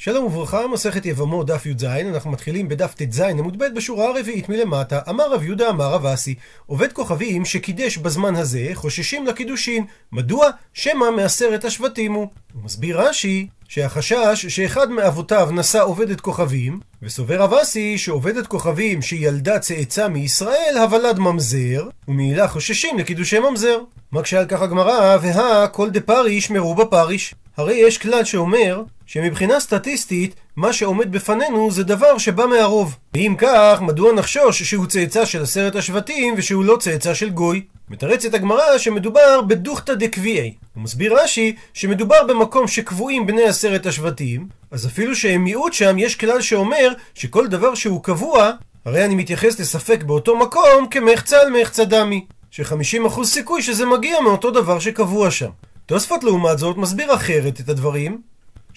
שלום וברכה, מסכת יבמות דף י"ז, אנחנו מתחילים בדף ט"ז עמוד ב' בשורה הרביעית מלמטה. אמר רב יהודה אמר רב אסי, עובד כוכבים שקידש בזמן הזה, חוששים לקידושין. מדוע? שמא מעשרת השבטים הוא. הוא מסביר רש"י, שהחשש שאחד מאבותיו נשא עובדת כוכבים, וסובר רב אסי שעובדת כוכבים שילדה צאצא מישראל, הוולד ממזר, ומעילה חוששים לקידושי ממזר. מקשה על כך הגמרא, והא כל דפריש ישמרו בפריש. הרי יש כלל שאומר שמבחינה סטטיסטית, מה שעומד בפנינו זה דבר שבא מהרוב. ואם כך, מדוע נחשוש שהוא צאצא של עשרת השבטים ושהוא לא צאצא של גוי? מתרצת הגמרא שמדובר בדוכתא דקביעי. הוא מסביר רש"י שמדובר במקום שקבועים בני עשרת השבטים, אז אפילו שהם מיעוט שם, יש כלל שאומר שכל דבר שהוא קבוע, הרי אני מתייחס לספק באותו מקום כמחצה על מחצה דמי. ש-50% סיכוי שזה מגיע מאותו דבר שקבוע שם. תוספות לעומת זאת מסביר אחרת את הדברים,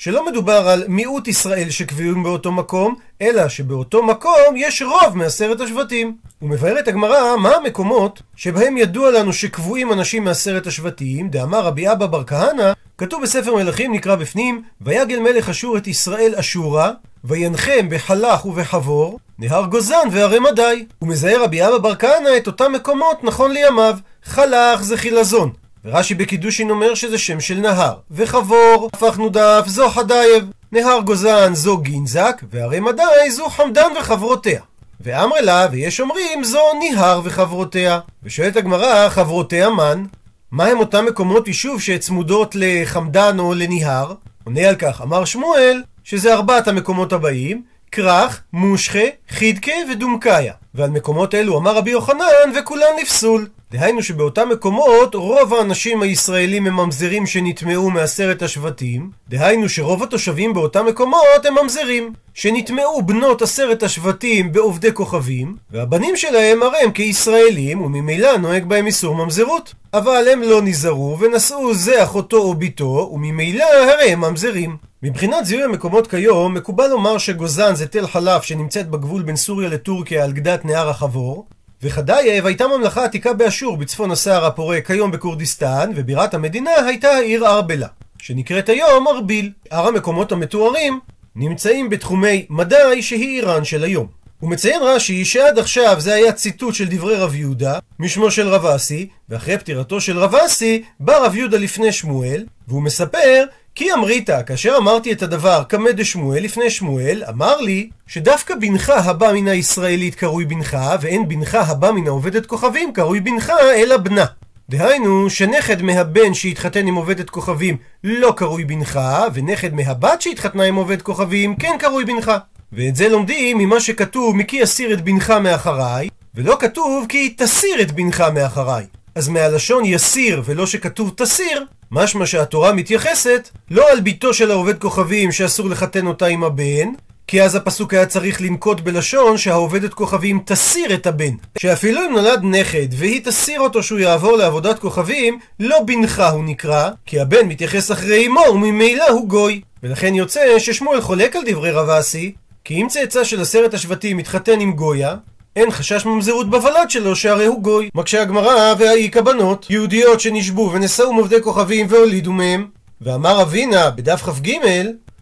שלא מדובר על מיעוט ישראל שקביעים באותו מקום, אלא שבאותו מקום יש רוב מעשרת השבטים. הוא מבאר את הגמרא מה המקומות שבהם ידוע לנו שקבועים אנשים מעשרת השבטים, דאמר רבי אבא בר כהנא, כתוב בספר מלכים נקרא בפנים, ויגל מלך אשור את ישראל אשורה, וינחם בחלך ובחבור, נהר גוזן והרי מדי. הוא מזהה רבי אבא בר כהנא את אותם מקומות נכון לימיו. חלך זה חילזון, ורש"י בקידושין אומר שזה שם של נהר. וחבור, הפכנו דף, זו חדייב. נהר גוזן זו גינזק, והרי מדי זו חמדן וחברותיה. ואמרי לה, ויש אומרים, זו ניהר וחברותיה. ושואלת הגמרא, חברותיה מן? מה הם אותם מקומות יישוב שצמודות לחמדן או לניהר? עונה על כך, אמר שמואל, שזה ארבעת המקומות הבאים, כרך, מושכה, חידקה ודומקאיה. ועל מקומות אלו אמר רבי יוחנן, וכולן נפסול. דהיינו שבאותם מקומות רוב האנשים הישראלים הם ממזרים שנטמעו מעשרת השבטים, דהיינו שרוב התושבים באותם מקומות הם ממזרים, שנטמעו בנות עשרת השבטים בעובדי כוכבים, והבנים שלהם הרי הם כישראלים, וממילא נוהג בהם איסור ממזרות. אבל הם לא נזהרו ונשאו זה אחותו או בתו, וממילא הרי הם ממזרים. מבחינת זיהוי המקומות כיום, מקובל לומר שגוזן זה תל חלף שנמצאת בגבול בין סוריה לטורקיה על גדת נהר החבור, וחדייב הייתה ממלכה עתיקה באשור בצפון הסהר הפורה כיום בכורדיסטן, ובירת המדינה הייתה העיר ארבלה, שנקראת היום ארביל. הר המקומות המתוארים נמצאים בתחומי מדי שהיא איראן של היום. הוא מציין רש"י שעד עכשיו זה היה ציטוט של דברי רב יהודה, משמו של רב אסי, ואחרי פטירתו של רב אסי, בא רב יהודה לפני שמואל, והוא מספר כי אמרית, כאשר אמרתי את הדבר קמא דשמואל לפני שמואל, אמר לי שדווקא בנך הבא מן הישראלית קרוי בנך, ואין בנך הבא מן העובדת כוכבים קרוי בנך, אלא בנה. דהיינו, שנכד מהבן שהתחתן עם עובדת כוכבים לא קרוי בנך, ונכד מהבת שהתחתנה עם עובד כוכבים כן קרוי בנך. ואת זה לומדים ממה שכתוב מי יסיר את בנך מאחריי, ולא כתוב כי תסיר את בנך מאחריי. אז מהלשון יסיר ולא שכתוב תסיר, משמע שהתורה מתייחסת לא על ביתו של העובד כוכבים שאסור לחתן אותה עם הבן, כי אז הפסוק היה צריך לנקוט בלשון שהעובדת כוכבים תסיר את הבן. שאפילו אם נולד נכד והיא תסיר אותו שהוא יעבור לעבודת כוכבים, לא בנך הוא נקרא, כי הבן מתייחס אחרי אמו וממילא הוא גוי. ולכן יוצא ששמואל חולק על דברי רב אסי, כי אם צאצא של עשרת השבטים מתחתן עם גויה, אין חשש ממזרות בוולד שלו שהרי הוא גוי. מקשה הגמרא והאיכא בנות, יהודיות שנשבו ונשאו מעובדי כוכבים והולידו מהם. ואמר אבינה בדף כ"ג,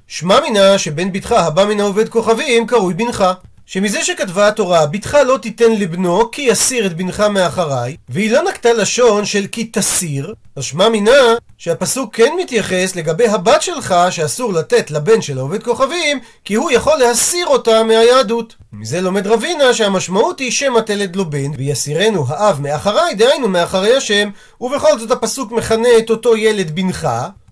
שמע מינה שבן בתך הבא מן העובד כוכבים קרוי בנך. שמזה שכתבה התורה, בתך לא תיתן לבנו כי יסיר את בנך מאחריי, והיא לא נקטה לשון של כי תסיר, אז שמע מינה שהפסוק כן מתייחס לגבי הבת שלך שאסור לתת לבן של העובד כוכבים, כי הוא יכול להסיר אותה מהיהדות. מזה לומד רבינה שהמשמעות היא שמא תלד לו בן, ויסירנו האב מאחריי, דהיינו מאחרי השם, ובכל זאת הפסוק מכנה את אותו ילד בנך,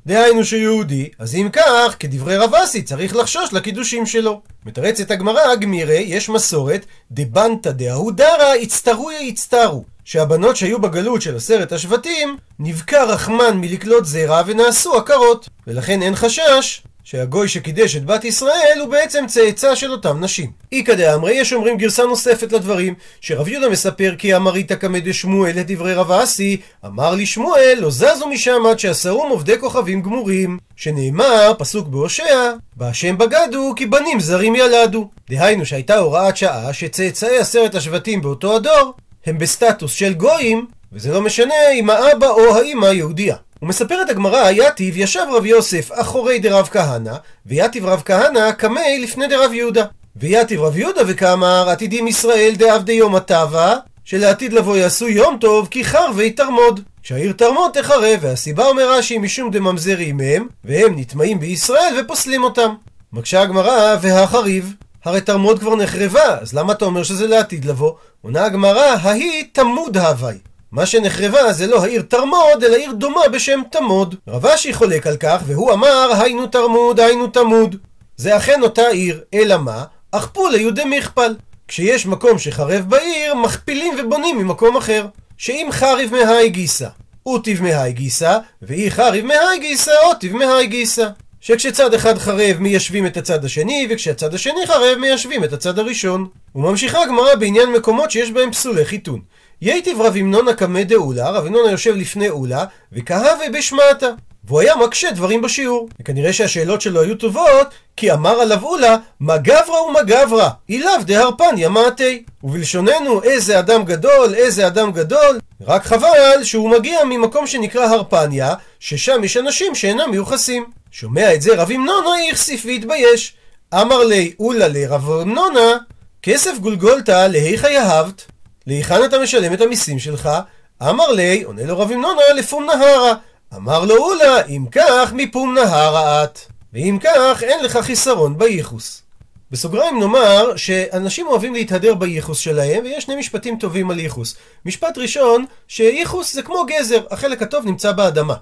דהיינו שיהודי, אז אם כך, כדברי רב אסי, צריך לחשוש לקידושים שלו. מתרצת הגמרא, גמירי, יש מסורת, דבנתא דאהודרא, הצטרויה הצטרו. שהבנות שהיו בגלות של עשרת השבטים, נבקע רחמן מלקלוט זרע ונעשו עקרות. ולכן אין חשש שהגוי שקידש את בת ישראל הוא בעצם צאצא של אותם נשים. איכא דאמרי, יש אומרים גרסה נוספת לדברים, שרב יהודה מספר כי אמרית קמא דשמואל לדברי רב אסי, אמר לי שמואל, לא זזו משם עד שעשרום עובדי כוכבים גמורים. שנאמר, פסוק בהושע, בהשם בגדו כי בנים זרים ילדו. דהיינו שהייתה הוראת שעה שצאצאי עשרת השבטים באותו הדור הם בסטטוס של גויים, וזה לא משנה אם האבא או האמא יהודייה. ומספרת הגמרא, יתיב ישב רב יוסף אחורי דרב כהנא, ויתיב רב כהנא קמי לפני דרב יהודה. ויתיב רב יהודה וכאמר, עתידים ישראל דעבדי יום הטבה, שלעתיד לבוא יעשו יום טוב, כי חרבי תרמוד. שהעיר תרמוד תחרב, והסיבה אומר רש"י משום דממזרים הם, והם נטמעים בישראל ופוסלים אותם. מקשה הגמרא, והחריב. הרי תרמוד כבר נחרבה, אז למה אתה אומר שזה לעתיד לבוא? עונה הגמרא, ההיא תמוד הווי. מה שנחרבה זה לא העיר תרמוד, אלא עיר דומה בשם תמוד. רב אשי חולק על כך, והוא אמר, היינו תרמוד, היינו תמוד. זה אכן אותה עיר, אלא מה? אכפו ליהודי מכפל. כשיש מקום שחרב בעיר, מכפילים ובונים ממקום אחר. שאם חריב מהי גיסא, אוטיב מהי גיסא, ואי חריב מהי גיסא, אוטיב מהי גיסא. שכשצד אחד חרב מיישבים את הצד השני, וכשהצד השני חרב מיישבים את הצד הראשון. וממשיכה הגמרא בעניין מקומות שיש בהם פסולי חיתון. ייטיב רב המנונה קמא דאולה, רב המנונה יושב לפני אולה, וכהווה בשמעתה. והוא היה מקשה דברים בשיעור. וכנראה שהשאלות שלו היו טובות, כי אמר עליו אולה, מה גברא ומה גברא, אילאו דהרפניה מעטי. ובלשוננו, איזה אדם גדול, איזה אדם גדול, רק חבל שהוא מגיע ממקום שנקרא הרפניה, ששם יש אנשים שאינם מיוחסים. שומע את זה רב המנונה איכסיף והתבייש. אמר לי אולה לרב המנונה, כסף גולגולתא להיכא יהבת? להיכן אתה משלם את המיסים שלך? אמר לי, עונה לו רב המנונה, לפום נהרה. אמר לו אולה, אם כך, מפום נהרה את. ואם כך, אין לך חיסרון בייחוס. בסוגריים נאמר שאנשים אוהבים להתהדר בייחוס שלהם, ויש שני משפטים טובים על ייחוס. משפט ראשון, שייחוס זה כמו גזר, החלק הטוב נמצא באדמה.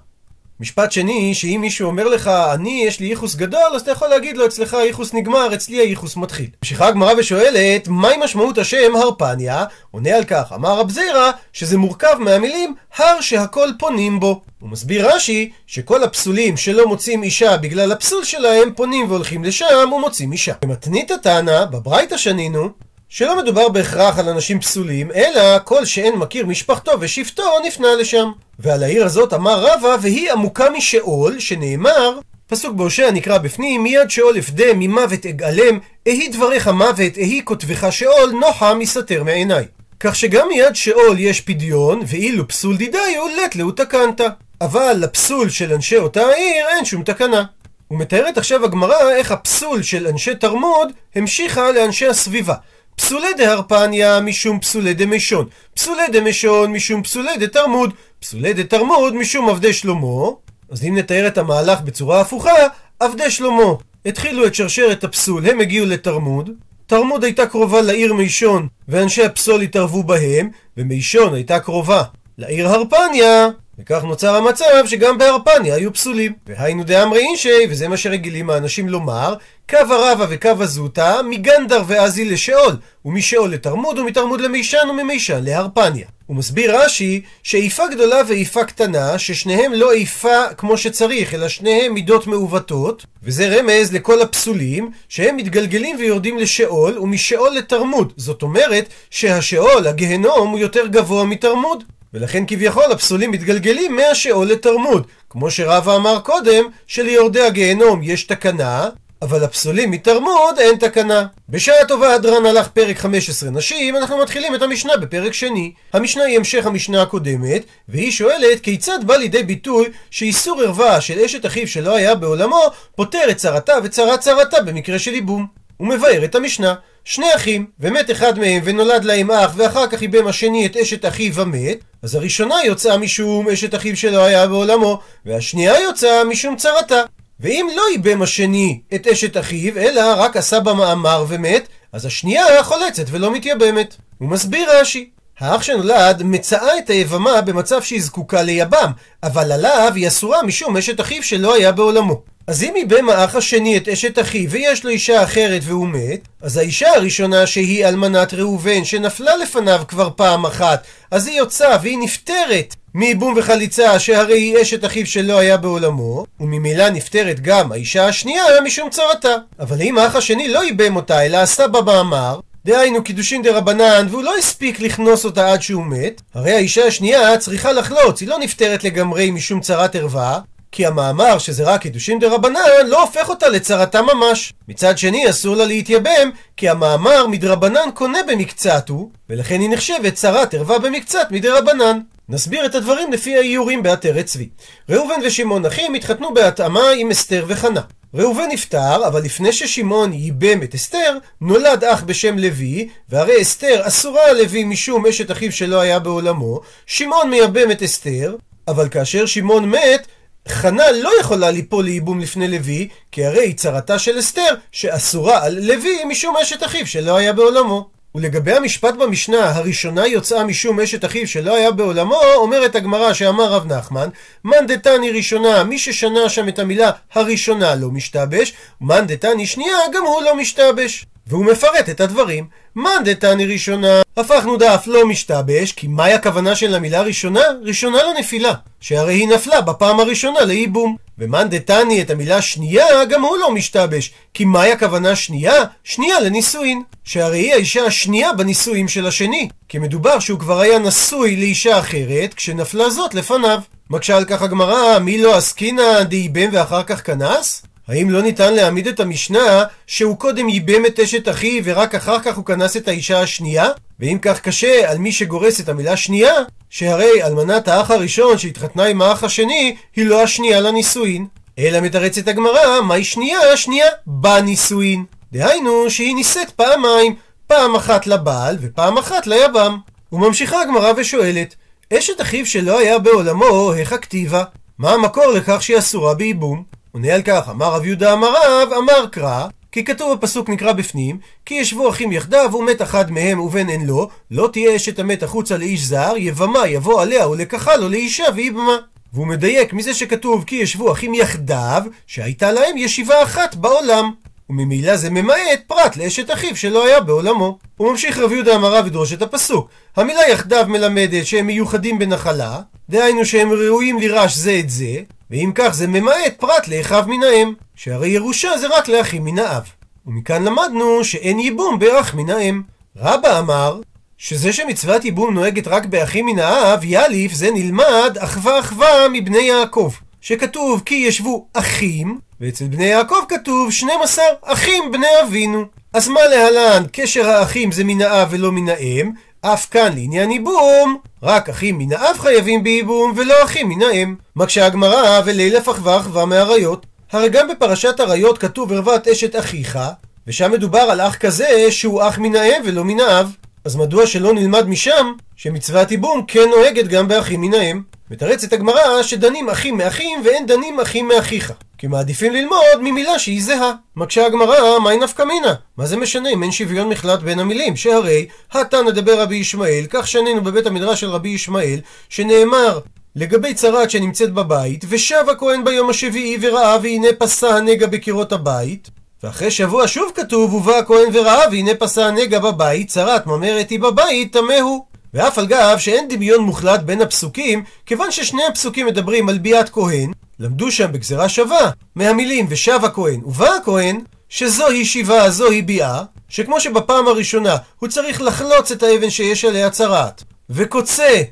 משפט שני, שאם מישהו אומר לך, אני, יש לי ייחוס גדול, אז אתה יכול להגיד לו, אצלך הייחוס נגמר, אצלי הייחוס מתחיל. ממשיכה הגמרא ושואלת, מהי משמעות השם הרפניה? עונה על כך, אמר רב זירא, שזה מורכב מהמילים הר שהכל פונים בו. הוא מסביר רש"י, שכל הפסולים שלא מוצאים אישה בגלל הפסול שלהם, פונים והולכים לשם ומוצאים אישה. במתנית התנא, בברייתא שנינו, שלא מדובר בהכרח על אנשים פסולים, אלא כל שאין מכיר משפחתו ושבטו נפנה לשם. ועל העיר הזאת אמר רבא, והיא עמוקה משאול, שנאמר, פסוק בהושע נקרא בפנים, מיד שאול אפדה ממוות אגאלם, אהי דבריך מוות, אהי כותבך שאול, נוחה מסתר מעיניי. כך שגם מיד שאול יש פדיון, ואילו פסול דידיו לט לאו תקנת. אבל לפסול של אנשי אותה העיר אין שום תקנה. ומתארת עכשיו הגמרא איך הפסול של אנשי תרמוד המשיכה לאנשי הסביבה. פסולי דהרפניה משום פסולי דמשון, פסולי דמשון משום פסולי דתרמוד, פסולי דתרמוד משום עבדי שלמה. אז אם נתאר את המהלך בצורה הפוכה, עבדי שלמה. התחילו את שרשרת הפסול, הם הגיעו לתרמוד, תרמוד הייתה קרובה לעיר מישון, ואנשי הפסול התערבו בהם, ומישון הייתה קרובה לעיר הרפניה, וכך נוצר המצב שגם בהרפניה היו פסולים. והיינו דאמרי אינשי, וזה מה שרגילים האנשים לומר, קו הרבה וקו הזוטה, מגנדר ואזי לשאול, ומשאול לתרמוד, ומתרמוד למישן, וממישן להרפניה. הוא מסביר רש"י שאיפה גדולה ואיפה קטנה, ששניהם לא איפה כמו שצריך, אלא שניהם מידות מעוותות, וזה רמז לכל הפסולים, שהם מתגלגלים ויורדים לשאול, ומשאול לתרמוד. זאת אומרת שהשאול, הגהנום, הוא יותר גבוה מתרמוד. ולכן כביכול הפסולים מתגלגלים מהשאול לתרמוד. כמו שרבא אמר קודם, שליורדי הגיהנום יש תקנה, אבל הפסולים מתרמוד אין תקנה. בשעה טובה הדרן הלך פרק 15 נשים, אנחנו מתחילים את המשנה בפרק שני. המשנה היא המשך המשנה הקודמת, והיא שואלת כיצד בא לידי ביטוי שאיסור ערווה של אשת אחיו שלא היה בעולמו, פותר את צרתה וצרת צרתה במקרה של ייבום. הוא מבאר את המשנה. שני אחים, ומת אחד מהם ונולד להם אח, ואחר כך איבם השני את אשת אחיו ומת, אז הראשונה יוצאה משום אשת אחיו שלא היה בעולמו, והשנייה יוצאה משום צרתה. ואם לא איבם השני את אשת אחיו, אלא רק עשה בה מאמר ומת, אז השנייה חולצת ולא מתייבמת. הוא מסביר רש"י. האח שנולד מצאה את היבמה במצב שהיא זקוקה ליבם, אבל עליו היא אסורה משום אשת אחיו שלא היה בעולמו. אז אם איבם האח השני את אשת אחיו ויש לו אישה אחרת והוא מת, אז האישה הראשונה שהיא אלמנת ראובן שנפלה לפניו כבר פעם אחת, אז היא יוצאה והיא נפטרת מייבום וחליצה שהרי היא אשת אחיו שלא היה בעולמו, וממילא נפטרת גם האישה השנייה משום צרתה. אבל אם האח השני לא ייבם אותה אלא עשה בה מאמר, דהיינו קידושין דה רבנן, והוא לא הספיק לכנוס אותה עד שהוא מת, הרי האישה השנייה צריכה לחלוץ, היא לא נפטרת לגמרי משום צרת ערווה, כי המאמר שזה רק קידושין דה רבנן לא הופך אותה לצרתה ממש. מצד שני אסור לה להתייבם, כי המאמר מדרבנן קונה במקצת הוא, ולכן היא נחשבת צרת ערווה במקצת מדה רבנן. נסביר את הדברים לפי האיורים בעטרת צבי. ראובן ושמעון אחים התחתנו בהתאמה עם אסתר וחנה. ראובן נפטר, אבל לפני ששמעון ייבם את אסתר, נולד אח בשם לוי, והרי אסתר אסורה על לוי משום אשת אחיו שלא היה בעולמו, שמעון מייבם את אסתר, אבל כאשר שמעון מת, חנה לא יכולה ליפול לייבום לפני לוי, כי הרי היא צרתה של אסתר, שאסורה על לוי משום אשת אחיו שלא היה בעולמו. ולגבי המשפט במשנה, הראשונה יוצאה משום אשת אחיו שלא היה בעולמו, אומרת הגמרא שאמר רב נחמן, מאן דתני ראשונה, מי ששנה שם את המילה הראשונה לא משתבש, מאן דתני שנייה, גם הוא לא משתבש. והוא מפרט את הדברים. מאן דתני ראשונה, הפכנו דף לא משתבש, כי מהי הכוונה של המילה ראשונה? ראשונה לנפילה, שהרי היא נפלה בפעם הראשונה לייבום. ומאן דתני את המילה שנייה, גם הוא לא משתבש, כי מהי הכוונה שנייה? שנייה לנישואין, שהרי היא האישה השנייה בנישואים של השני, כי מדובר שהוא כבר היה נשוי לאישה אחרת, כשנפלה זאת לפניו. מקשה על כך הגמרא, מי לא עסקינא דייבם ואחר כך כנס? האם לא ניתן להעמיד את המשנה שהוא קודם ייבם את אשת אחי ורק אחר כך הוא כנס את האישה השנייה? ואם כך קשה על מי שגורס את המילה שנייה, שהרי אלמנת האח הראשון שהתחתנה עם האח השני היא לא השנייה לנישואין. אלא מתרצת הגמרא, מהי שנייה? שנייה בנישואין. דהיינו שהיא נישאת פעמיים, פעם אחת לבעל ופעם אחת ליבם. וממשיכה הגמרא ושואלת, אשת אחיו שלא היה בעולמו, איך הכתיבה? מה המקור לכך שהיא אסורה בייבום? עונה על כך, אמר רב יהודה אמר רב, אמר קרא, כי כתוב בפסוק נקרא בפנים, כי ישבו אחים יחדיו ומת אחד מהם ובן אין לו, לא תהיה אשת המת החוצה לאיש זר, יבמה יבוא עליה ולקחה לו לאישה ויבמה. והוא מדייק מזה שכתוב כי ישבו אחים יחדיו, שהייתה להם ישיבה אחת בעולם. וממילא זה ממעט פרט לאשת אחיו שלא היה בעולמו. הוא ממשיך רב יהודה אמרה ודרוש את הפסוק. המילה יחדיו מלמדת שהם מיוחדים בנחלה, דהיינו שהם ראויים לירש זה את זה, ואם כך זה ממעט פרט לאחיו מן האם, שהרי ירושה זה רק לאחים מן האב. ומכאן למדנו שאין ייבום באח מן האם. רבא אמר שזה שמצוות ייבום נוהגת רק באחים מן האב, יאליף זה נלמד אחווה אחווה מבני יעקב. שכתוב כי ישבו אחים, ואצל בני יעקב כתוב 12 אחים בני אבינו. אז מה להלן, קשר האחים זה מן האב ולא מן האם, אף כאן לעניין ייבום, רק אחים מן האב חייבים בייבום ולא אחים מן האם. מקשה הגמרא ולילף אחווה אחווה מאריות. הרי גם בפרשת עריות כתוב ערוות אשת אחיך, ושם מדובר על אח כזה שהוא אח מן האם ולא מן האב. אז מדוע שלא נלמד משם שמצוות ייבום כן נוהגת גם באחים מן האם? מתרצת הגמרא שדנים אחים מאחים ואין דנים אחים מאחיך. כי מעדיפים ללמוד ממילה שהיא זהה. מקשה הגמרא, מהי נפקא מינה? מה זה משנה אם אין שוויון מחלט בין המילים? שהרי, התנא דבר רבי ישמעאל, כך שנינו בבית המדרש של רבי ישמעאל, שנאמר לגבי צרת שנמצאת בבית, ושב הכהן ביום השביעי וראה והנה פסה הנגע בקירות הבית, ואחרי שבוע שוב כתוב, ובא הכהן וראה והנה פסה הנגע בבית, צרת ממרת היא בבית, טמא הוא. ואף על גב שאין דמיון מוחלט בין הפסוקים, כיוון ששני הפסוקים מדברים על ביאת כהן, למדו שם בגזרה שווה, מהמילים ושב הכהן ובא הכהן, שזוהי שיבה, זוהי ביאה, שכמו שבפעם הראשונה הוא צריך לחלוץ את האבן שיש עליה צרעת, וקוצה,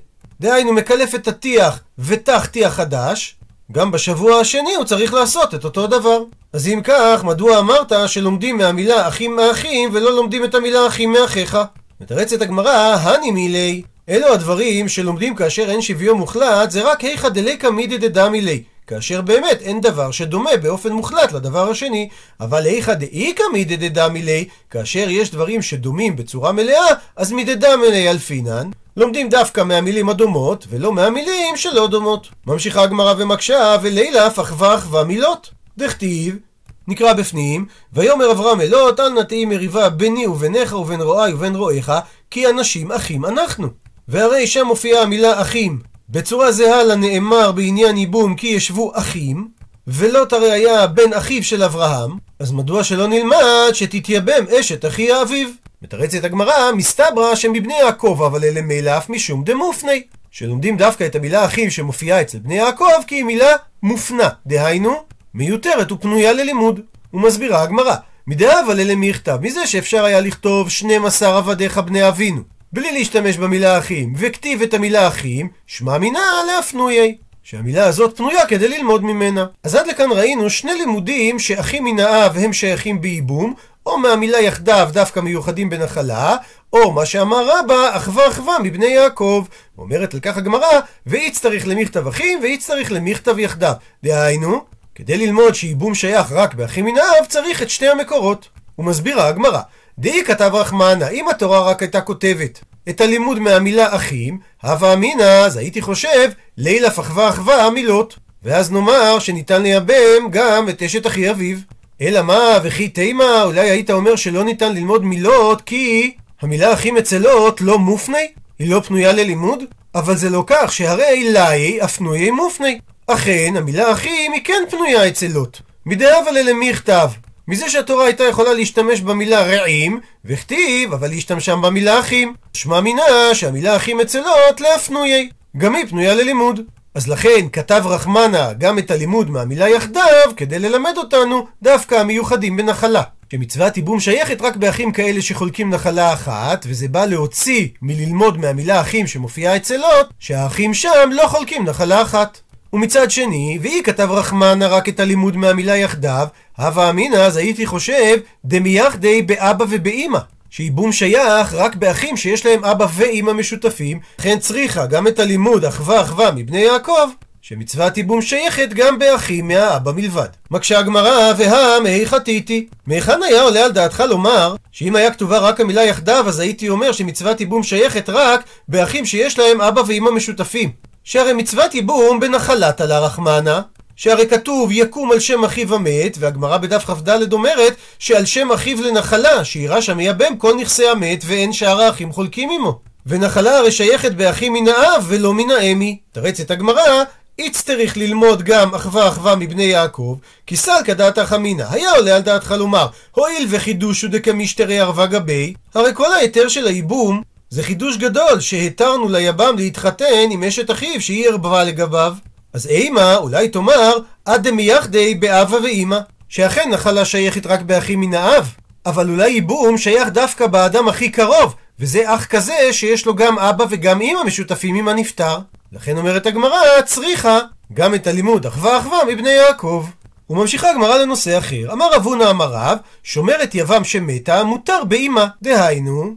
דהיינו מקלף את הטיח ותח טיח חדש, גם בשבוע השני הוא צריך לעשות את אותו דבר. אז אם כך, מדוע אמרת שלומדים מהמילה אחים מאחים ולא לומדים את המילה אחים מאחיך? מתרצת הגמרא, הני מילי. אלו הדברים שלומדים כאשר אין שוויון מוחלט, זה רק היכא דליקא מידי דדא מילי. כאשר באמת אין דבר שדומה באופן מוחלט לדבר השני, אבל איכא דאיכא מידי דדא מילי, כאשר יש דברים שדומים בצורה מלאה, אז מדדא מילי אלפינן, לומדים דווקא מהמילים הדומות, ולא מהמילים שלא דומות. ממשיכה הגמרא ומקשה, ולילה אחווה אחווה מילות. דכתיב, נקרא בפנים, ויאמר אברהם אלות, אל נא תהי מריבה ביני וביניך ובין רועי ובין רועיך, כי אנשים אחים אנחנו. והרי שם מופיעה המילה אחים בצורה זהה לנאמר בעניין ייבום כי ישבו אחים, ולא תראיה בן אחיו של אברהם, אז מדוע שלא נלמד שתתייבם אשת אחי האביב? מתרצת הגמרא, מסתברא שמבני יעקב אבל אלה מילף משום דמופני. שלומדים דווקא את המילה אחים שמופיעה אצל בני יעקב כי היא מילה מופנה, דהיינו מיותרת ופנויה ללימוד. ומסבירה הגמרא, מדאב על אלה מי יכתב? מזה שאפשר היה לכתוב 12 עבדיך בני אבינו, בלי להשתמש במילה אחים, וכתיב את המילה אחים, שמע מינה להפנויי. שהמילה הזאת פנויה כדי ללמוד ממנה. אז עד לכאן ראינו שני לימודים שאחים מן האב הם שייכים בייבום, או מהמילה יחדיו דווקא מיוחדים בנחלה, או מה שאמר רבא, אחווה אחווה מבני יעקב. אומרת על כך הגמרא, ואיץ צריך למכתב אחים, ואיץ צריך למכתב יחדיו. דהיינו, כדי ללמוד שייבום שייך רק באחים מן האב, צריך את שתי המקורות. ומסבירה הגמרא, דאי כתב רחמנה, אם התורה רק הייתה כותבת את הלימוד מהמילה אחים, הווה אמינא, אז הייתי חושב, לילה פחווה אחווה המילות. ואז נאמר שניתן לייבם גם את אשת אחי אביו. אלא מה, וכי תימה, אולי היית אומר שלא ניתן ללמוד מילות כי המילה אחים אצלות לא מופני? היא לא פנויה ללימוד? אבל זה לא כך, שהרי לאי הפנויי מופני. אכן, המילה אחים היא כן פנויה אצלות. מדאבה ללמכתב. מזה שהתורה הייתה יכולה להשתמש במילה רעים, וכתיב, אבל היא השתמשה במילה אחים. שמע מינה שהמילה אחים אצלות להפנויי. גם היא פנויה ללימוד. אז לכן כתב רחמנה גם את הלימוד מהמילה יחדיו, כדי ללמד אותנו דווקא המיוחדים בנחלה. שמצוות ייבום שייכת רק באחים כאלה שחולקים נחלה אחת, וזה בא להוציא מללמוד מהמילה אחים שמופיעה אצל לוט, שהאחים שם לא חולקים נחלה אחת. ומצד שני, והיא כתב רחמנה רק את הלימוד מהמילה יחדיו, הווה אמינא אז הייתי חושב דמייחדי באבא ובאמא. שייבום שייך רק באחים שיש להם אבא ואמא משותפים, לכן צריכה גם את הלימוד אחווה אחווה מבני יעקב, שמצוות ייבום שייכת גם באחים מהאבא מלבד. מקשה הגמרא, והא מי חטיתי. מהיכן היה עולה על דעתך לומר, שאם היה כתובה רק המילה יחדיו, אז הייתי אומר שמצוות ייבום שייכת רק באחים שיש להם אבא ואמא משותפים. שהרי מצוות ייבום בנחלת על הרחמנה, שהרי כתוב יקום על שם אחיו המת, והגמרא בדף כ"ד אומרת שעל שם אחיו לנחלה, שיראה שם מייבם כל נכסי המת ואין שאר האחים חולקים עמו. ונחלה הרי שייכת באחים מן האב ולא מן האמי. תרץ את הגמרא, איץ צריך ללמוד גם אחווה אחווה מבני יעקב, כי סלקא דעתך אמינא, היה עולה על דעתך לומר, הואיל וחידושו דקמישתרי ערווה גבי, הרי כל ההיתר של הייבום זה חידוש גדול שהתרנו ליבם להתחתן עם אשת אחיו שהיא ערווה לגביו. אז אימה, אולי תאמר, עד דמייחדי באבא ואימא, שאכן נחלה שייכת רק באחים מן האב, אבל אולי ייבום שייך דווקא באדם הכי קרוב, וזה אח כזה שיש לו גם אבא וגם אימא משותפים עם הנפטר. לכן אומרת הגמרא, צריכה גם את הלימוד אחווה אחווה מבני יעקב. וממשיכה הגמרא לנושא אחר. אמר רב הונא אמר רב, שומרת יבם שמתה, מותר באימה. דהיינו,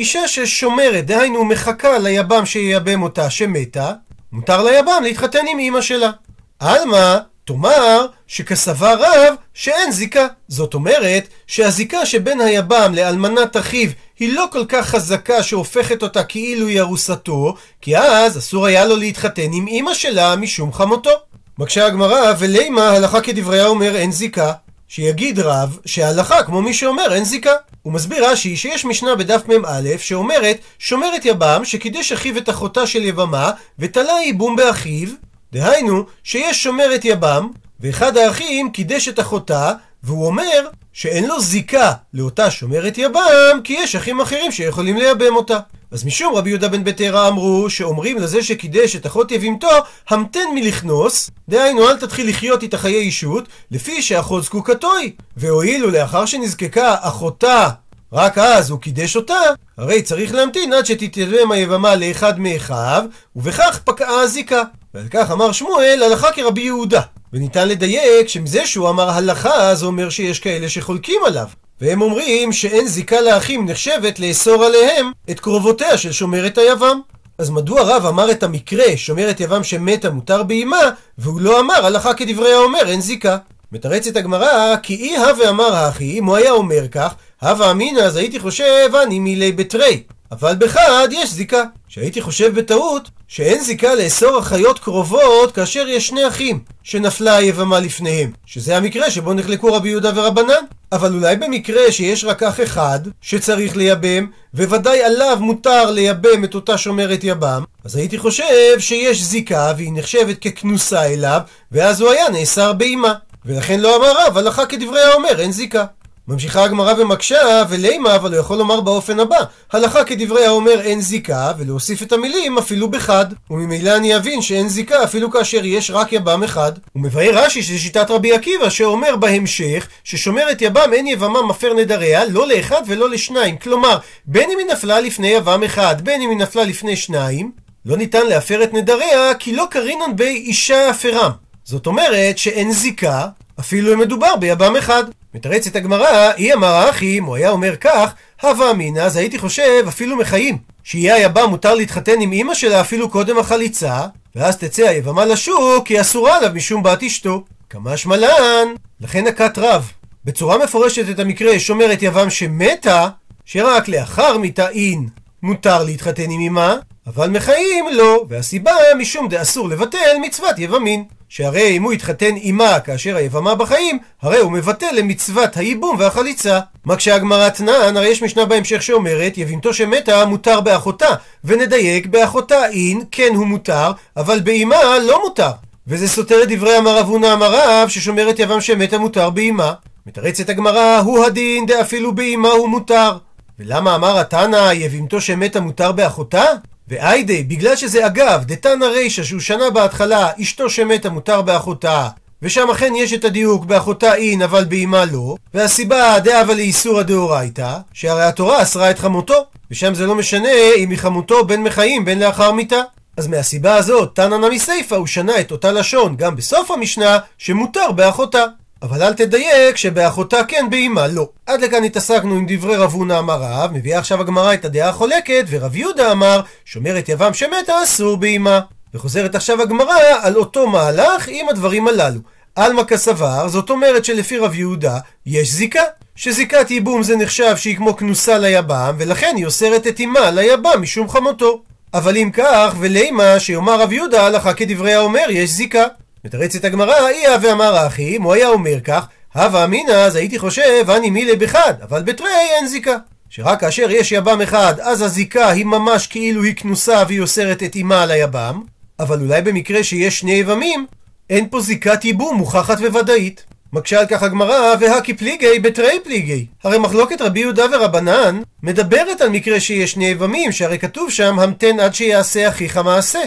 אישה ששומרת, דהיינו מחכה ליבם שייבם אותה שמתה, מותר ליבם להתחתן עם אמא שלה. עלמא, תאמר שכסבר רב שאין זיקה. זאת אומרת שהזיקה שבין היבם לאלמנת אחיו היא לא כל כך חזקה שהופכת אותה כאילו היא ארוסתו, כי אז אסור היה לו להתחתן עם אמא שלה משום חמותו. מקשה הגמרא, ולימה הלכה כדברי האומר אין זיקה. שיגיד רב שההלכה כמו מי שאומר אין זיקה. הוא מסביר רש"י שיש משנה בדף מ"א שאומרת שומרת יבם שקידש אחיו את אחותה של יבמה ותלה ייבום באחיו דהיינו שיש שומרת יבם ואחד האחים קידש את אחותה והוא אומר שאין לו זיקה לאותה שומרת יבם כי יש אחים אחרים שיכולים לייבם אותה. אז משום רבי יהודה בן ביתרא אמרו שאומרים לזה שקידש את אחות יבימתו המתן מלכנוס דהיינו אל תתחיל לחיות איתה חיי אישות לפי שאחות זקוקתו היא והואילו לאחר שנזקקה אחותה רק אז הוא קידש אותה, הרי צריך להמתין עד שתתייבם היבמה לאחד מאחיו, ובכך פקעה הזיקה. ועל כך אמר שמואל, הלכה כרבי יהודה. וניתן לדייק שמזה שהוא אמר הלכה, זה אומר שיש כאלה שחולקים עליו. והם אומרים שאין זיקה לאחים נחשבת לאסור עליהם את קרובותיה של שומרת היבם. אז מדוע רב אמר את המקרה, שומרת יבם שמתה מותר באימה, והוא לא אמר הלכה כדברי האומר, אין זיקה? מתרצת הגמרא, כי אי הווה אמר האחי, אם הוא היה אומר כך, הווה אמינא, אז הייתי חושב, אני מילי בתרי. אבל בחד יש זיקה. שהייתי חושב בטעות שאין זיקה לאסור אחיות קרובות כאשר יש שני אחים שנפלה היבמה לפניהם, שזה המקרה שבו נחלקו רבי יהודה ורבנן. אבל אולי במקרה שיש רק אח אחד שצריך לייבם, וודאי עליו מותר לייבם את אותה שומרת יבם, אז הייתי חושב שיש זיקה והיא נחשבת ככנוסה אליו, ואז הוא היה נאסר באימה. ולכן לא אמר רב הלכה כדברי האומר, אין זיקה. ממשיכה הגמרא ומקשה, ולימה, אבל הוא יכול לומר באופן הבא, הלכה כדברי האומר אין זיקה, ולהוסיף את המילים אפילו בחד. וממילא אני אבין שאין זיקה אפילו כאשר יש רק יבם אחד. הוא מבאר רש"י שזה שיטת רבי עקיבא, שאומר בהמשך, ששומרת יבם אין יבמה מפר נדריה, לא לאחד ולא לשניים. כלומר, בין אם היא נפלה לפני יבם אחד, בין אם היא נפלה לפני שניים, לא ניתן להפר את נדריה, כי לא קרינן בי אישה הפרם. זאת אומרת שאין זיקה, אפילו אם מדובר ביבם אחד. מתרצת הגמרא, אי אמר אחי, אם הוא היה אומר כך, הווה אמינא, אז הייתי חושב אפילו מחיים. שיהיה היבם מותר להתחתן עם אמא שלה אפילו קודם החליצה, ואז תצא היבמה לשוק, כי אסורה עליו משום בת אשתו. כמשמע לן, לכן נקט רב. בצורה מפורשת את המקרה שאומרת יבם שמתה, שרק לאחר מיתה אין מותר להתחתן עם אמה, אבל מחיים לא, והסיבה משום דאסור לבטל מצוות יבמין. שהרי אם הוא יתחתן עמה כאשר היבמה בחיים, הרי הוא מבטל למצוות הייבום והחליצה. מה כשהגמרא תנן, הרי יש משנה בהמשך שאומרת, יבימתו שמתה מותר באחותה, ונדייק באחותה אין, כן הוא מותר, אבל באמה לא מותר. וזה סותר את דברי אמר אבונה אמר רב, ששומרת יבם שמתה מותר באמה. מתרצת הגמרא, הוא הדין דאפילו באמה הוא מותר. ולמה אמר התנא יבימתו שמתה מותר באחותה? ואיידי, בגלל שזה אגב, דתנא רישא שהוא שנה בהתחלה, אשתו שמתה מותר באחותה, ושם אכן יש את הדיוק באחותה אין אבל באמה לא, והסיבה דאבה לאיסורא דאורייתא, שהרי התורה אסרה את חמותו, ושם זה לא משנה אם היא חמותו בין מחיים בין לאחר מיתה. אז מהסיבה הזאת, תנא נמי סיפא הוא שנה את אותה לשון גם בסוף המשנה, שמותר באחותה. אבל אל תדייק שבאחותה כן, באמה לא. עד לכאן התעסקנו עם דברי רב הונא אמר רב, מביאה עכשיו הגמרא את הדעה החולקת, ורב יהודה אמר, שומרת יבם שמתה אסור באמה. וחוזרת עכשיו הגמרא על אותו מהלך עם הדברים הללו. עלמא כסבר, זאת אומרת שלפי רב יהודה, יש זיקה. שזיקת ייבום זה נחשב שהיא כמו כנוסה ליבם, ולכן היא אוסרת את אמה ליבם משום חמותו. אבל אם כך, ולימה שיאמר רב יהודה הלכה כדברי האומר, יש זיקה. מתרצת הגמרא, איה ואמר אחי, אם הוא היה אומר כך, הווה אמינא, אז הייתי חושב, אני מילי בחד, אבל בתרי אין זיקה. שרק כאשר יש יבם אחד, אז הזיקה היא ממש כאילו היא כנוסה והיא אוסרת את אמה על היבם, אבל אולי במקרה שיש שני יבמים, אין פה זיקת ייבום מוכחת וודאית. מקשה על כך הגמרא, והכי פליגי בתרי פליגי. הרי מחלוקת רבי יהודה ורבנן מדברת על מקרה שיש שני יבמים, שהרי כתוב שם, המתן עד שיעשה אחיך מעשה.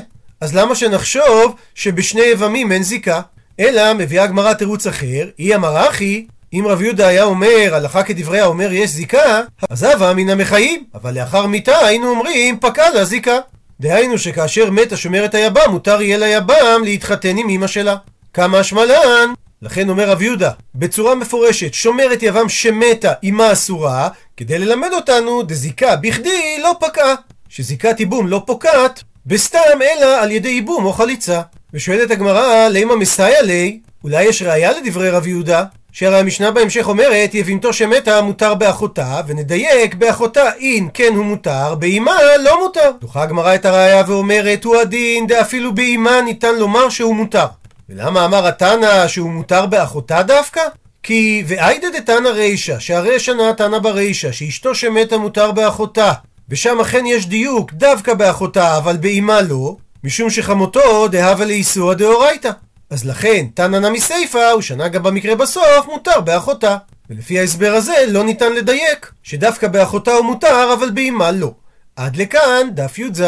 אז למה שנחשוב שבשני יבמים אין זיקה? אלא מביאה הגמרא תירוץ אחר, היא אמרה אחי, אם רב יהודה היה אומר, הלכה כדברי האומר יש זיקה, אז הווה מן המחיים, אבל לאחר מיתה היינו אומרים פקע לה זיקה. דהיינו שכאשר מת השומרת היבם, מותר יהיה ליבם להתחתן עם אמא שלה. כמה שמלן, לכן אומר רב יהודה, בצורה מפורשת, שומרת יבם שמתה אמה אסורה, כדי ללמד אותנו דזיקה בכדי לא פקעה. שזיקת ייבום לא פוקעת, בסתם אלא על ידי ייבום או חליצה. ושואלת הגמרא, לימה מסייע לי? אולי יש ראיה לדברי רב יהודה? שהרי המשנה בהמשך אומרת, יבימתו שמתה מותר באחותה, ונדייק, באחותה אין כן הוא מותר, באימה לא מותר. דוחה הגמרא את הראיה ואומרת, הוא הדין, דאפילו באימה ניתן לומר שהוא מותר. ולמה אמר התנא שהוא מותר באחותה דווקא? כי ואיידא דתנא רישא, שהרי שנה תנא ברישא, שאשתו שמתה מותר באחותה, ושם אכן יש דיוק דווקא באחותה, אבל באמה לא, משום שחמותו דהבה לאיסורא דאורייתא. אז לכן, תנא נמי סיפא, שנה גם במקרה בסוף, מותר באחותה. ולפי ההסבר הזה לא ניתן לדייק, שדווקא באחותה הוא מותר, אבל באמה לא. עד לכאן, דף י"ז.